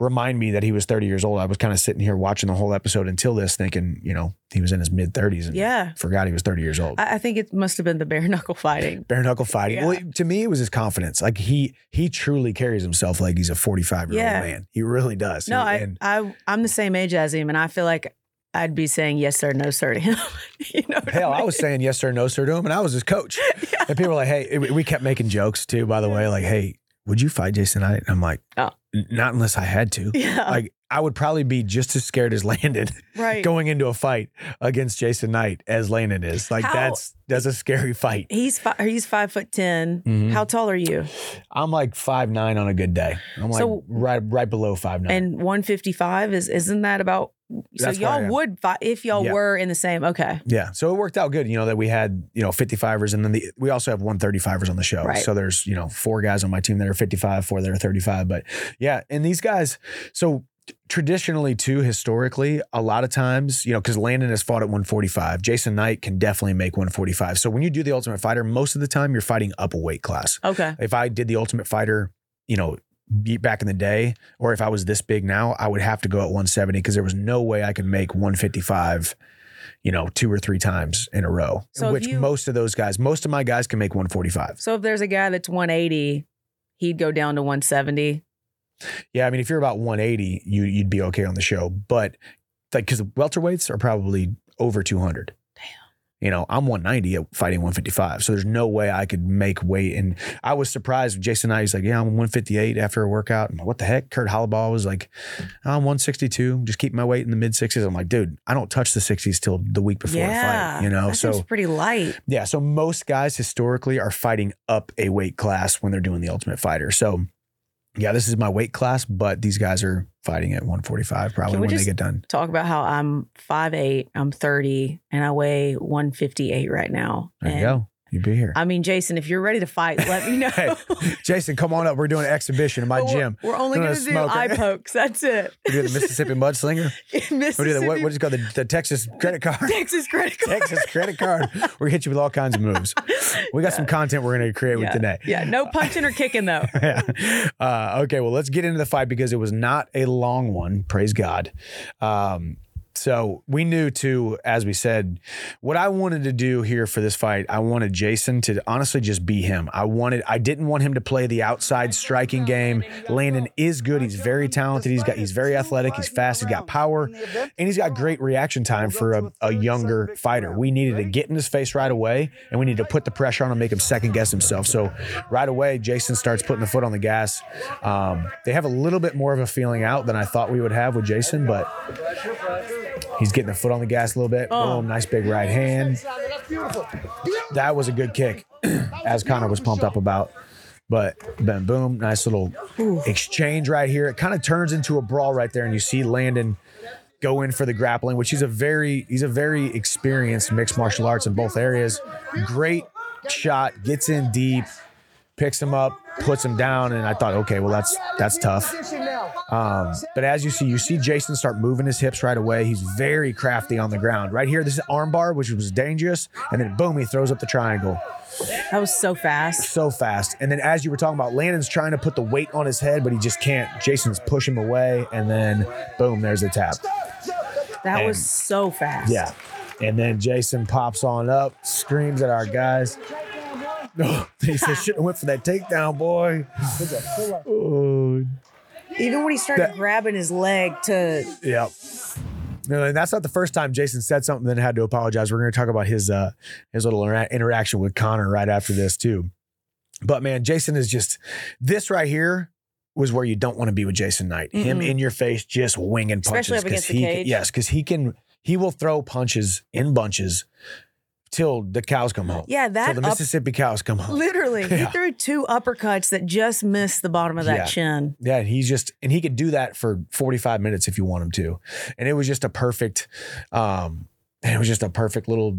remind me that he was 30 years old. I was kind of sitting here watching the whole episode until this thinking, you know, he was in his mid 30s and Yeah. forgot he was 30 years old. I, I think it must have been the bare knuckle fighting. Bare knuckle fighting. Yeah. Well, to me, it was his confidence. Like he he truly carries himself like he's a 45 year old man. He really does. No, I, And- I I'm the same age as him, and I feel like I'd be saying yes sir, no sir to him. you know, Hell, I mean? was saying yes sir, no sir to him, and I was his coach. And people were like, "Hey," we kept making jokes too. By the way, like, "Hey, would you fight Jason Knight?" And I'm like, Oh. "Not unless I had to." Yeah, Like, I would probably be just as scared as Landon right. going into a fight against Jason Knight as Landon is. Like, How- that's that's a scary fight. He's five, he's five foot 10 Mhm. How tall are you? I'm like five nine on a good day. I'm like So- right right below five nine. And 155 is isn't that about? So That's y'all would fight if y'all Yeah. were in the same. Okay, Yeah. So it worked out good, you know, that we had, you know, 55ers and then the, we also have 135ers on the show. Right. So there's, you know, four guys on my team that are 55, four that are 35. But yeah. And these guys, so traditionally too, historically, a lot of times, you know, because Landon has fought at 145. Jason Knight can definitely make 145. So when you do the Ultimate Fighter, most of the time you're fighting up a weight class. okay, If I did the Ultimate Fighter, you know, back in the day, or if I was this big now, I would have to go at 170 because there was no way I could make 155, you know, two or three times in a row. So which you- most of those guys, most of my guys can make 145. so if there's a guy that's 180, he'd go down to 170. Yeah, I mean, if you're about 180, you you'd be okay on the show, but like because welterweights are probably over 200. You know, I'm 190 at fighting 155. So there's no way I could make weight. And I was surprised. Jason Knight, he's like, yeah, I'm 158 after a workout. I'm like, what the heck? Kurt Holobaugh was like, oh, I'm 162. Just keep my weight in the mid 60s. I'm like, dude, I don't touch the 60s till the week before yeah, a fight. You know, so pretty light. yeah. So most guys historically are fighting up a weight class when they're doing the Ultimate Fighter. So yeah, this is my weight class, but these guys are fighting at 145 probably when they get done. Talk about how I'm 5'8", I'm 30, and I weigh 158 right now. There you go. You'd be here. I mean, Jason, if you're ready to fight, let me know. Hey, Jason, come on up. We're doing an exhibition in my we're- gym. We're, only Gonna do eye pokes. That's it. We do the Mississippi Mudslinger. Mississippi the what, what is it called? The, the Texas credit card. Texas credit card. Texas credit card. We're gonna hit you with all kinds of moves. We got some content we're gonna create with yeah. today. Yeah, no punching or kicking though. yeah. Uh, okay, well, let's get into the fight because it was not a long one. Praise God. Um, so we knew too, as we said, what I wanted to do here for this fight, I wanted Jason to honestly just be him. I wanted, I didn't want him to play the outside striking game. Landon is good. He's very talented. He's got, he's very athletic. He's fast. He's got power, and he's got great reaction time for a, a younger fighter. We needed to get in his face right away, and we need to put the pressure on him, make him second guess himself. So right away, Jason starts putting the foot on the gas. Um, they have a little bit more of a feeling out than I thought we would have with Jason, but he's getting the foot on the gas a little bit. Oh. Boom, nice big right hand. That was a good kick, as Connor was pumped up about. But then boom, nice little exchange right here. It kind of turns into a brawl right there, and you see Landon go in for the grappling, which he's a very he's a very experienced mixed martial arts in both areas. Great shot, gets in deep, picks him up, puts him down, and I thought, okay, well that's that's tough. Um, but as you see, you see Jason start moving his hips right away. He's very crafty on the ground. Right here, this is armbar, which was dangerous, and then boom, he throws up the triangle That was so fast. so fast. And then as you were talking about, Landon's trying to put the weight on his head, but he just can't. Jason's pushing him away, and then boom, there's the tap. That was so fast. Yeah. And then Jason pops on up, screams at our guys. he said, "Shouldn't have went for that takedown, boy." Oh, Even when he started That- grabbing his leg to Yep. No, and that's not the first time Jason said something then had to apologize. We're going to talk about his uh his little intera- interaction with Connor right after this too. But man, Jason is just this right here was where you don't want to be with Jason Knight. Him Mm-mm. in your face, just winging punches. Especially up 'cause against the he cage. yes, because he can he will throw punches in bunches till the cows come home. Yeah, till that the up- Mississippi cows come home. literally he threw two uppercuts that just missed the bottom of that Yeah. chin. Yeah, and he's just and he could do that for 45 minutes if you want him to. And it was just a perfect um and it was just a perfect little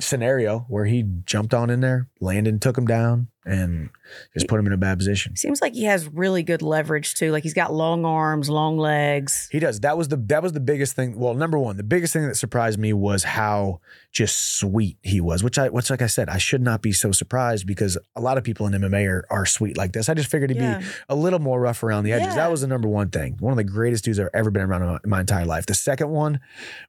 scenario where he jumped on in there, Landon took him down, and just put him in a bad position. Seems like he has really good leverage too. Like he's got long arms, long legs. He does. That was the that was the biggest thing. Well, number one, the biggest thing that surprised me was how just sweet he was. Which I, which like I said, I should not be so surprised because a lot of people in MMA are, are sweet like this. I just figured he'd Yeah. be a little more rough around the edges. Yeah. That was the number one thing. One of the greatest dudes I've ever been around in my, my entire life. The second one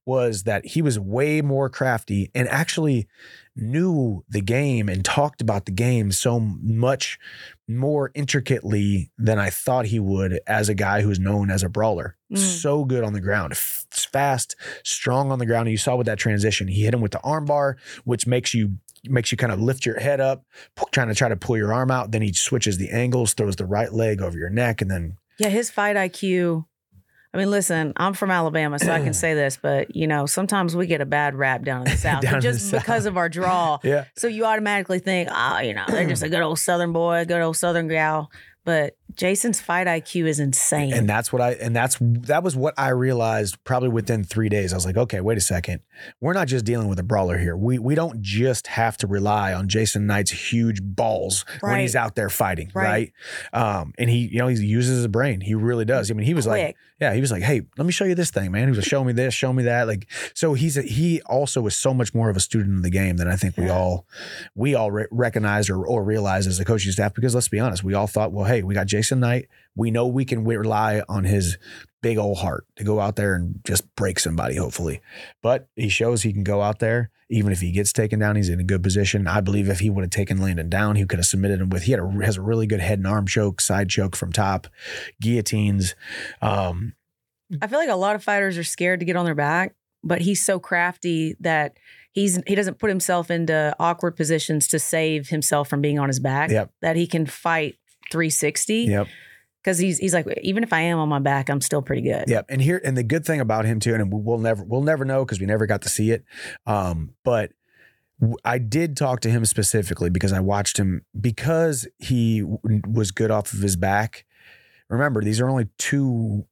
was that he was way more crafty and actually knew the game and talked about the game so much more intricately than I thought he would as a guy who's known as a brawler. Mm. So good on the ground, F- fast, strong on the ground. And you saw with that transition, he hit him with the arm bar, which makes you makes you kind of lift your head up, trying to try to pull your arm out. Then he switches the angles, throws the right leg over your neck, and then Yeah, his fight IQ. I mean, listen, I'm from Alabama, so I can say this, but you know, sometimes we get a bad rap down in the South in the just because South. of our draw. yeah, So you automatically think, oh, you know, they're just a good old Southern boy, good old Southern gal. But Jason's fight IQ is insane. and that's what I and that's that was what I realized probably within three days. I was like, okay, wait a second, we're not just dealing with a brawler here. We we don't just have to rely on Jason Knight's huge balls when he's out there fighting, Right. right? Um, and he you know he uses his brain. He really does. I mean, he was like, yeah, he was like, hey, let me show you this thing, man. He was like, show me this, show me that. Like, so he's a, he also was so much more of a student of the game than I think we all we all re- recognize or or realize as a coaching staff. Because let's be honest, we all thought, well, hey, we got Jason Knight. We know we can rely on his big old heart to go out there and just break somebody, hopefully. But he shows he can go out there. Even if he gets taken down, he's in a good position. I believe if he would have taken Landon down, he could have submitted him with. He had a, has a really good head and arm choke, side choke from top, guillotines. Um, I feel like a lot of fighters are scared to get on their back, but he's so crafty that he's he doesn't put himself into awkward positions to save himself from being on his back. Yep. That he can fight 360 yep. because he's he's like even if I am on my back, I'm still pretty good. Yep. And here, and the good thing about him too, and we'll never, we'll never know because we never got to see it. Um, but I did talk to him specifically because I watched him because he w- was good off of his back. Remember, these are only two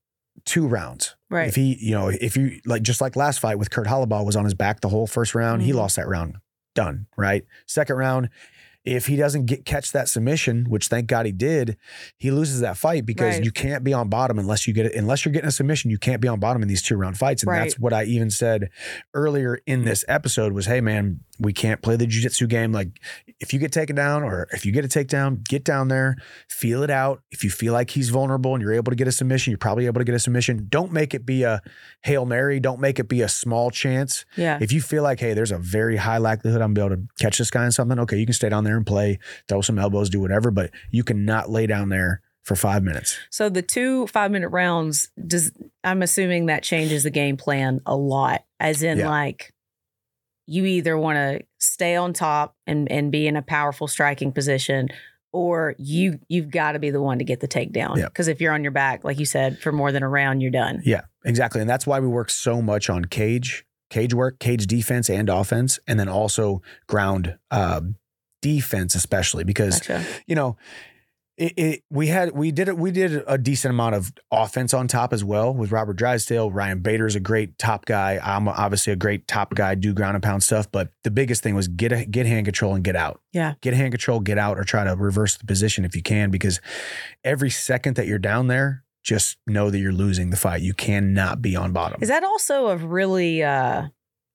two rounds. Right. If he, you know, if you like, just like last fight with Kurt Holobaugh was on his back the whole first round, he Mhm. lost that round. Done. Right. Second round, if he doesn't get catch that submission, which thank God he did, he loses that fight because Right. you can't be on bottom unless you get it. Unless you're getting a submission, you can't be on bottom in these two round fights. And Right. that's what I even said earlier in this episode was, hey man, we can't play the jujitsu game. Like if you get taken down or if you get a takedown, get down there, feel it out. If you feel like he's vulnerable and you're able to get a submission, you're probably able to get a submission. Don't make it be a Hail Mary. Don't make it be a small chance. Yeah. If you feel like, hey, there's a very high likelihood I'm gonna be able to catch this guy in something, okay, you can stay down there and play, throw some elbows, do whatever, but you cannot lay down there for five minutes. So the two five minute rounds does I'm assuming that changes the game plan a lot. As in Yeah. like you either want to stay on top and, and be in a powerful striking position or you you've got to be the one to get the takedown. Yeah. Because if you're on your back, like you said, for more than a round, you're done. Yeah, exactly. And that's why we work so much on cage, cage work, cage defense and offense, and then also ground uh, defense, especially because Gotcha. you know, it, it we had we did it we did a decent amount of offense on top as well with Robert Drysdale. Ryan Bader is a great top guy. I'm obviously a great top guy, do ground and pound stuff. But the biggest thing was get a, get hand control and get out. Yeah. Get hand control, get out, or try to reverse the position if you can, because every second that you're down there, just know that you're losing the fight. You cannot be on bottom. Is that also a really uh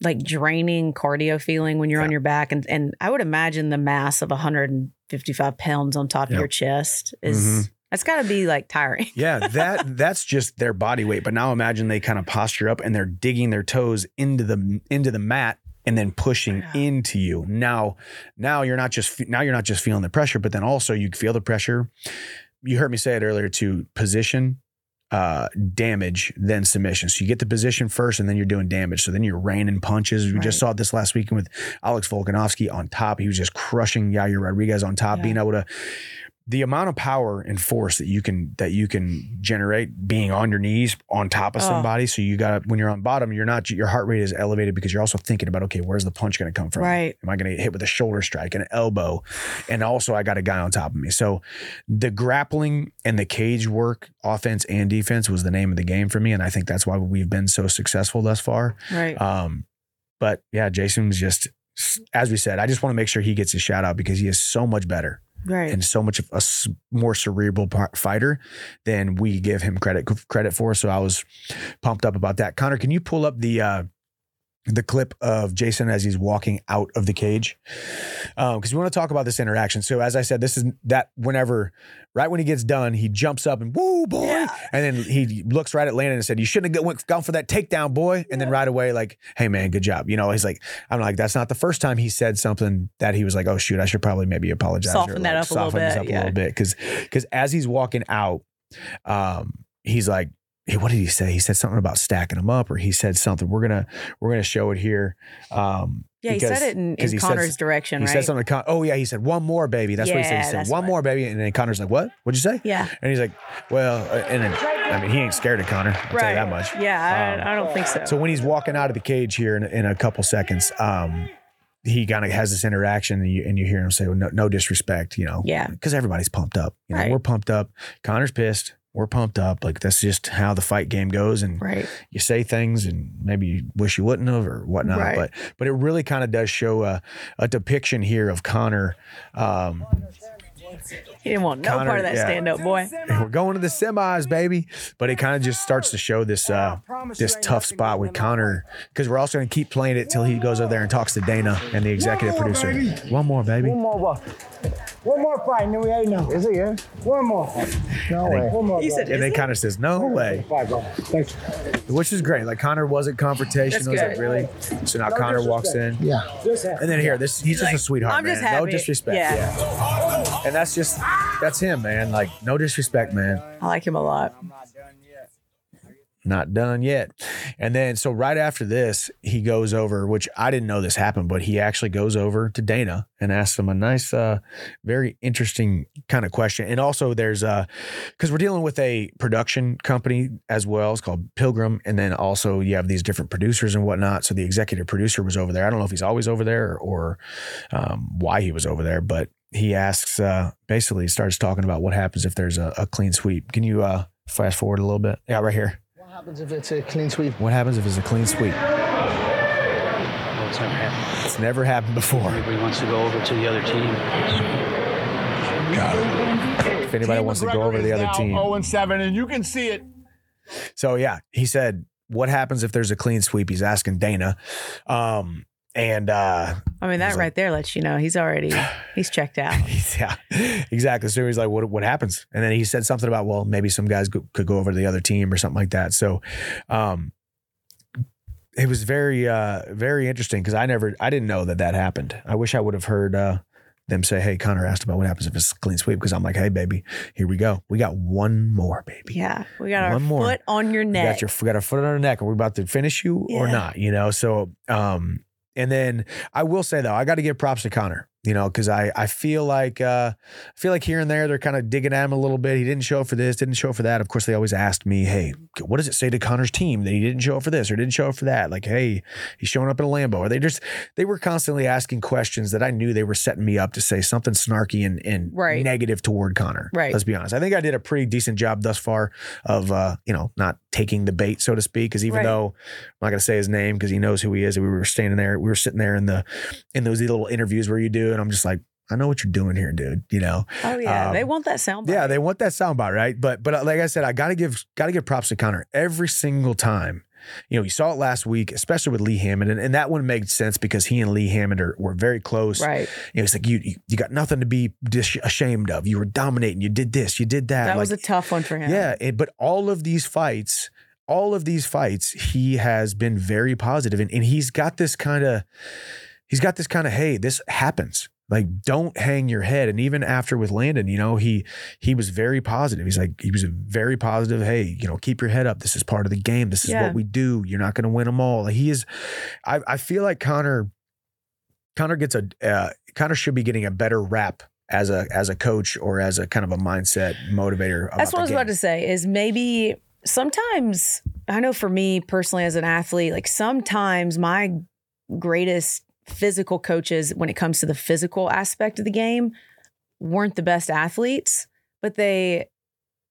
like draining cardio feeling when you're on your back? And and I would imagine the mass of 155 pounds on top Yep. of your chest is Mhm. that's gotta be like tiring. Yeah, that that's just their body weight. But now imagine they kind of posture up and they're digging their toes into the into the mat and then pushing Yeah. into you. Now, now you're not just now you're not just feeling the pressure, but then also you feel the pressure. You heard me say it earlier to position uh damage then submission. So you get the position first and then you're doing damage. So then you're raining punches. We Right. just saw this last weekend with Alex Volkanovski on top. He was just crushing Yair Rodriguez on top, Yeah. being able to the amount of power and force that you can that you can generate being on your knees on top of Oh. somebody. So you got when you're on bottom, you're not your heart rate is elevated because you're also thinking about okay, where's the punch going to come from? Right. Am I going to get hit with a shoulder strike, an elbow, and also I got a guy on top of me. So the grappling and the cage work, offense and defense, was the name of the game for me, and I think that's why we've been so successful thus far. Right. Um, but yeah, Jason was just as we said, I just want to make sure he gets a shout out because he is so much better Right. and so much of a more cerebral fighter than we give him credit credit for. So I was pumped up about that. Connor, can you pull up the uh, the clip of Jason as he's walking out of the cage? Because we want to talk about this interaction. So as I said, this is that whenever right when he gets done, he jumps up and woo boy, and then he looks right at Landon and said, "You shouldn't have went, gone for that takedown, boy." And then right away, like, "Hey man, good job." You know, he's like, I'm like, that's not the first time he said something that he was like, "Oh shoot, I should probably maybe apologize." or, Soften that like, up a little bit, up a little bit because because as he's walking out, um, he's like. Hey, what did he say? He said something about stacking them up, or he said something. We're gonna we're gonna show it here. Um, yeah, he said it in, in he said- Connor's direction, he right? said something. To Con- oh yeah, he said one more baby. That's what he said. He said one what- more baby, and then Connor's like, "What? What'd you say?" Yeah. And he's like, "Well," uh, and then I mean, he ain't scared of Connor. I'll tell you that much. Yeah, Um, I, I don't think so. So when he's walking out of the cage here in, in a couple seconds, um, he kind of has this interaction, and you, and you hear him say, well, no, "No disrespect," you know, yeah. because everybody's pumped up. You know, Right. we're pumped up. Connor's pissed. We're pumped up. Like that's just how the fight game goes, and Right. you say things and maybe you wish you wouldn't have or whatnot. Right. But but it really kind of does show a, a depiction here of Connor. Um, He didn't want no Connor, part of that yeah. stand up boy. we're going to the semis, baby. But it kind of just starts to show this uh, this tough spot with Connor because we're also going to keep playing it till he goes over there and talks to Dana and the executive One more, producer. baby. One more, baby. One more what? One more fight, and then we ain't no. Is it, yeah? One more fight. No way. One more He said. And then kind of says, "No way," Fight, bro. Thanks. which is great. Like Connor wasn't confrontational. Was like, really? So now No Connor walks in. Yeah. And then here, this he's just a sweetheart, I'm man. just No disrespect. Yeah. yeah. And that's just that's him, man. Like no disrespect, man. I like him a lot. Not done yet. Not done yet. And then so right after this, he goes over, which I didn't know this happened, but he actually goes over to Dana and asks him a nice, uh, very interesting kind of question. And also there's a because we're dealing with a production company as well. It's called Pilgrim. And then also you have these different producers and whatnot. So the executive producer was over there. I don't know if he's always over there or um, why he was over there, but he asks uh basically starts talking about what happens if there's a, a clean sweep. Can you uh fast forward a little bit? Yeah, right here. What happens if it's a clean sweep? What happens if it's a clean sweep? Well, it's never happened. It's never happened before. Everybody wants to go over to the other team. If anybody wants to go over to the other team. 0 and 7, and you can see it. So yeah, he said, "What happens if there's a clean sweep?" He's asking Dana, um, and uh, I mean, that right like- there lets you know he's already he's checked out. yeah, exactly. So he's like, "What what happens?" And then he said something about, "Well, maybe some guys go, could go over to the other team or something like that." So, um, it was very uh very interesting because I never I didn't know that that happened. I wish I would have heard uh them say, "Hey, Connor asked about what happens if it's a clean sweep," because I'm like, "Hey, baby, here we go. We got one more, baby." Yeah, we got our One more. foot on your We neck. got your we got our foot on our neck. Are we about to finish you or not? You know. So, um, and then I will say though, I got to give props to Connor. You know, because I I feel like uh, I feel like here and there they're kind of digging at him a little bit. He didn't show up for this, didn't show up for that. Of course, they always asked me, "Hey, what does it say to Connor's team that he didn't show up for this or didn't show up for that?" Like, "Hey, he's showing up in a Lambo." Or they just they were constantly asking questions that I knew they were setting me up to say something snarky and, and Right. negative toward Connor. Right. Let's be honest. I think I did a pretty decent job thus far of uh, you know, not taking the bait, so to speak. Because even Right. though I'm not gonna say his name because he knows who he is, we were standing there, we were sitting there in the in those little interviews where you do, and I'm just like, I know what you're doing here, dude. You know. oh yeah, um, they want that sound. Yeah, they want that soundbite, right? But but uh, like I said, I gotta give gotta give props to Connor every single time. You know, you saw it last week, especially with Lee Hammond, and, and that one made sense because he and Lee Hammond are, were very close. right. You know, it's like you, you you got nothing to be dis- ashamed of. You were dominating. You did this. You did that. That was a tough one for him. yeah. it- but all of these fights, all of these fights, he has been very positive, and, and he's got this kind of, he's got this kind of, hey, this happens. Like, don't hang your head. And even after with Landon, you know, he he was very positive. He's like, he was very positive. Hey, you know, keep your head up. This is part of the game. This is Yeah. what we do. You're not going to win them all. Like, he is. I I feel like Connor. Connor gets a uh, Connor should be getting a better rap as a as a coach or as a kind of a mindset motivator. That's what I was the about to say. Is maybe sometimes I know for me personally as an athlete, like sometimes my greatest physical coaches when it comes to the physical aspect of the game weren't the best athletes, but they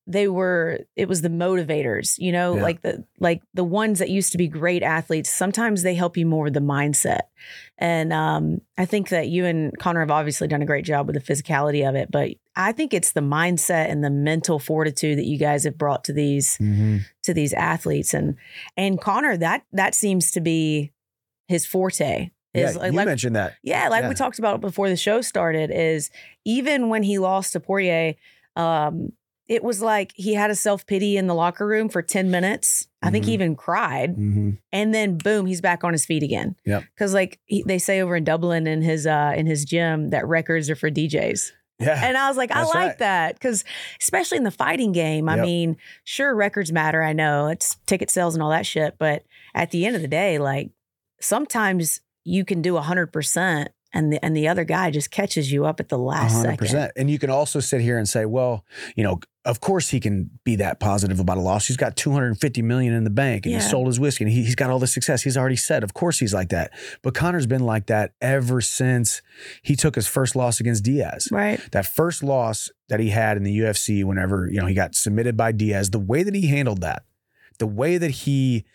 they were it was the motivators you know Yeah. like the like the ones that used to be great athletes sometimes they help you more with the mindset and um i think that you and connor have obviously done a great job with the physicality of it but i think it's the mindset and the mental fortitude that you guys have brought to these Mhm. to these athletes and and connor that that seems to be his forte Yeah, like, you like mentioned that. yeah, like Yeah. we talked about before the show started, is even when he lost to Poirier, um, it was like he had a self pity in the locker room for 10 minutes. I think he Mhm. even cried. hmm And then boom, he's back on his feet again. Yep. Cause like he, they say over in Dublin in his uh in his gym that records are for DJs. Yeah. And I was like, I like right. that. Cause especially in the fighting game, I Yep. mean, sure, records matter. I know it's ticket sales and all that shit. But at the end of the day, like sometimes you can do hundred percent and the and the other guy just catches you up at the last 100%. And you can also sit here and say, well, you know, of course he can be that positive about a loss. He's got 250 million in the bank and he sold his whiskey and he, he's got all the success. He's already said, of course he's like that. But Connor's been like that ever since he took his first loss against Diaz. Right. That first loss that he had in the UFC, whenever, you know, he got submitted by Diaz, the way that he handled that, the way that he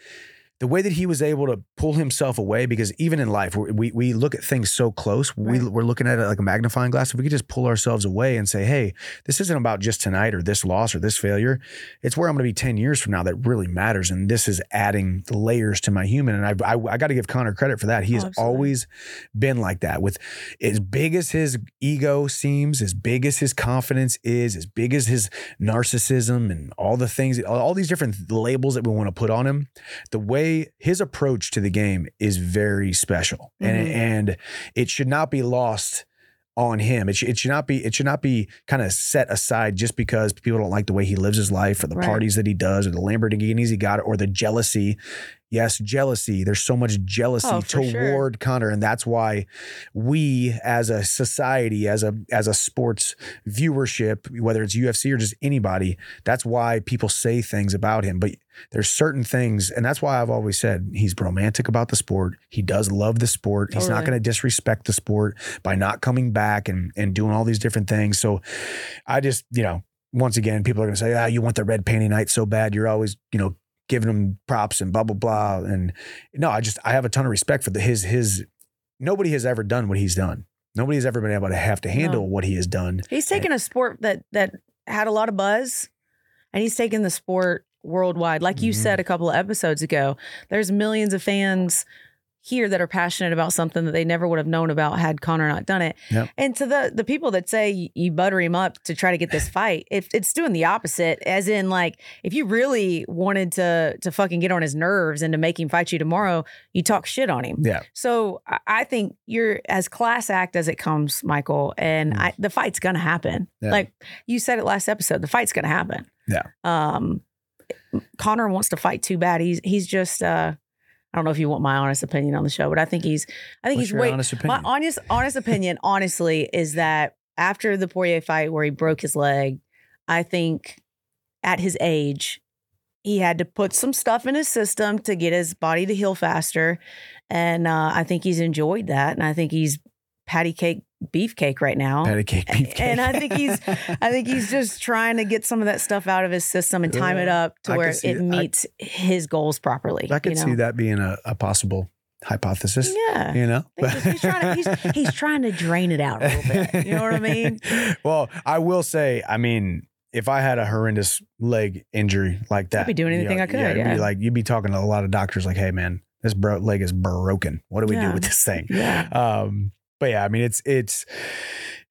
the way that he was able to pull himself away, because even in life, we we, we look at things so close. We, Right. we're looking at it like a magnifying glass. If we could just pull ourselves away and say, hey, this isn't about just tonight or this loss or this failure. It's where I'm going to be 10 years from now that really matters. And this is adding layers to my human. And I, I, I got to give Connor credit for that. He Oh, has absolutely. always been like that with as big as his ego seems, as big as his confidence is, as big as his narcissism and all the things, all, all these different labels that we want to put on him, the way his approach to the game is very special. And, Mhm. and it should not be lost on him. It should, it should not be it should not be kind of set aside just because people don't like the way he lives his life or the Right. parties that he does or the Lamborghinis he got or the jealousy. Yes, jealousy. There's so much jealousy Oh, for sure. toward Connor, and that's why we, as a society, as a as a sports viewership, whether it's UFC or just anybody, that's why people say things about him. But there's certain things, and that's why I've always said he's romantic about the sport. He does love the sport. He's not going to disrespect the sport by not coming back and and doing all these different things. So I just, you know, once again, people are going to say, ah, you want the red panty night so bad. You're always, you know, giving him props and blah blah blah. And no, I just I have a ton of respect for the his his. Nobody has ever done what he's done. Nobody has ever been able to have to handle No. what he has done. He's taken a sport that that had a lot of buzz, and he's taken the sport worldwide. Like you Mhm. said a couple of episodes ago, there's millions of fans here that are passionate about something that they never would have known about had Connor not done it. Yep. And to the the people that say you- butter him up to try to get this fight, if it's doing the opposite, as in like if you really wanted to to fucking get on his nerves and to make him fight you tomorrow, you talk shit on him. Yeah. So I- I think you're as class act as it comes, Michael, and Mm. I, the fight's gonna happen. Yeah. Like you said it last episode, the fight's gonna happen. Yeah. Um, Connor wants to fight too bad. He's he's just. uh I don't know if you want my honest opinion on the show, but I think he's. I think What's he's way. honest My honest honest opinion, honestly, is that after the Poirier fight where he broke his leg, I think at his age, he had to put some stuff in his system to get his body to heal faster. And uh, I think he's enjoyed that. And I think he's patty cake beefcake right now. Patty cake, beefcake. And I think he's I think he's just trying to get some of that stuff out of his system and time it up to I where it that. I- meets his goals properly. I could you know? see that being a, a possible hypothesis. Yeah. You know, He's, he's trying to he's, he's trying to drain it out a little bit. You know what I mean? well, I will say, I mean, if I had a horrendous leg injury like that, I'd be doing you anything know, I could, yeah. Be like you'd be talking to a lot of doctors, like, "Hey, man, this bro- leg is broken. What do we Yeah. do with this thing?" Yeah. Um, but yeah, I mean, it's it's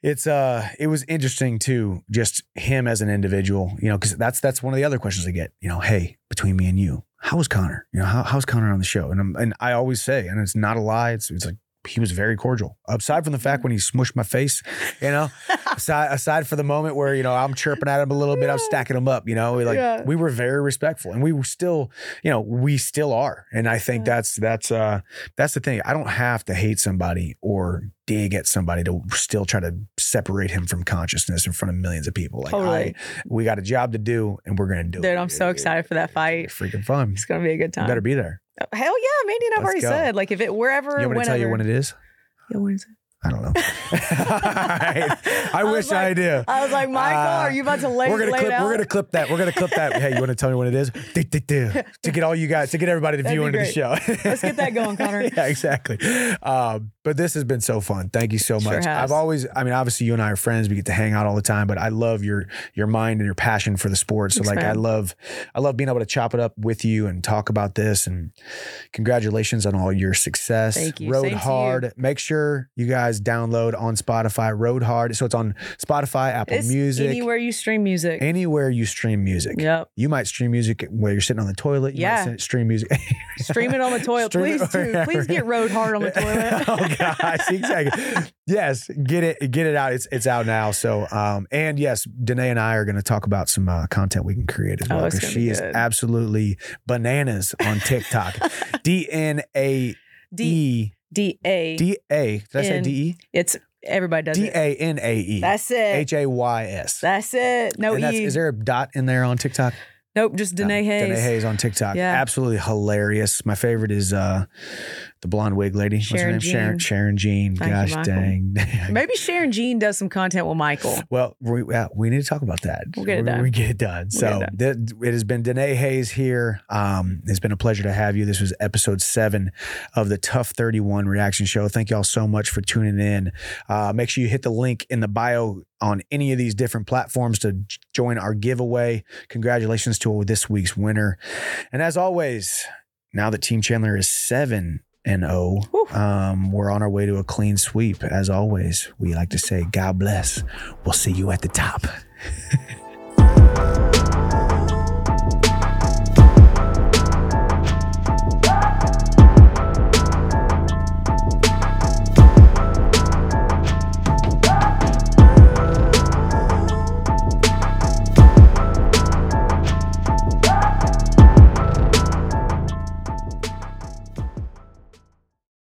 it's uh it was interesting too, just him as an individual, you know, because that's that's one of the other questions I get. You know, hey, between me and you, how was Connor? You know, how how's Connor on the show? And I'm, and I always say, and it's not a lie. It's it's like he was very cordial. Aside from the fact when he smushed my face, you know, aside aside for the moment where you know I'm chirping at him a little bit, I'm stacking him up. You know, like Yeah. we were very respectful, and we were still, you know, we still are. And I think Yeah. that's that's uh that's the thing. I don't have to hate somebody or dig at somebody to still try to separate him from consciousness in front of millions of people. Like Totally. I, we got a job to do, and we're gonna do it. Dude, I'm so excited for that fight. It's freaking fun. It's gonna be a good You time. better be there. Hell yeah, Mandy and I've Let's already go. said like if it wherever You want me to whenever. tell you when it is? Yeah, when is it? I don't know. I, was wish like- I did. I was like, Michael, Uh, are you about to lay, we're gonna clip. out? We're gonna clip that. We're gonna clip that. Hey, you want to tell me what it is? To get all you guys, to get everybody to That'd view into the show. Let's get that going, Connor. yeah, exactly. Um, but this has been so fun. Thank you so much. I've always, I mean, obviously you and I are friends. We get to hang out all the time. But I love your your mind and your passion for the sport. So Thanks, like, I love, I love being able to chop it up with you and talk about this. And congratulations on all your success. Thank you. Road Same hard. Make sure you guys download on Spotify. Road hard. So it's on Spotify, Apple It's Music, anywhere you stream music. anywhere you stream music. Yep. You might stream music where you're sitting on the toilet. You Yeah. might stream music. Stream it on the toilet, Stream please. Too. Please get road hard on the toilet. oh gosh, exactly. Yes, get it, get it out. It's it's out now. So, um, and yes, Danae and I are going to talk about some uh, content we can create as Oh, well because be she is absolutely bananas on TikTok. D N A D D A. D A. Did I say D E? It's everybody does D it. A N A E. That's it. H A Y S. That's it. No And E. Is there a dot in there on TikTok? Nope, just Danae No, Hays. Danae Hays on TikTok. Yeah. Absolutely hilarious. My favorite is uh the blonde wig lady. What's her name? Sharon Jean. Sharon Jean. Thank Gosh Michael. dang. Maybe Sharon Jean does some content with Michael. Well, we, yeah, we need to talk about that. We'll get it done. We get it done. We'll so get th- it has been Danae Hays here. Um, it's been a pleasure to have you. This was episode seven of the TUF 31 reaction show. Thank y'all so much for tuning in. Uh, make sure you hit the link in the bio on any of these different platforms to join our giveaway. Congratulations to this week's winner. And as always, now that Team Chandler is seven and oh, Whew. um, we're on our way to a clean sweep. As always, we like to say, God bless. We'll see you at the top.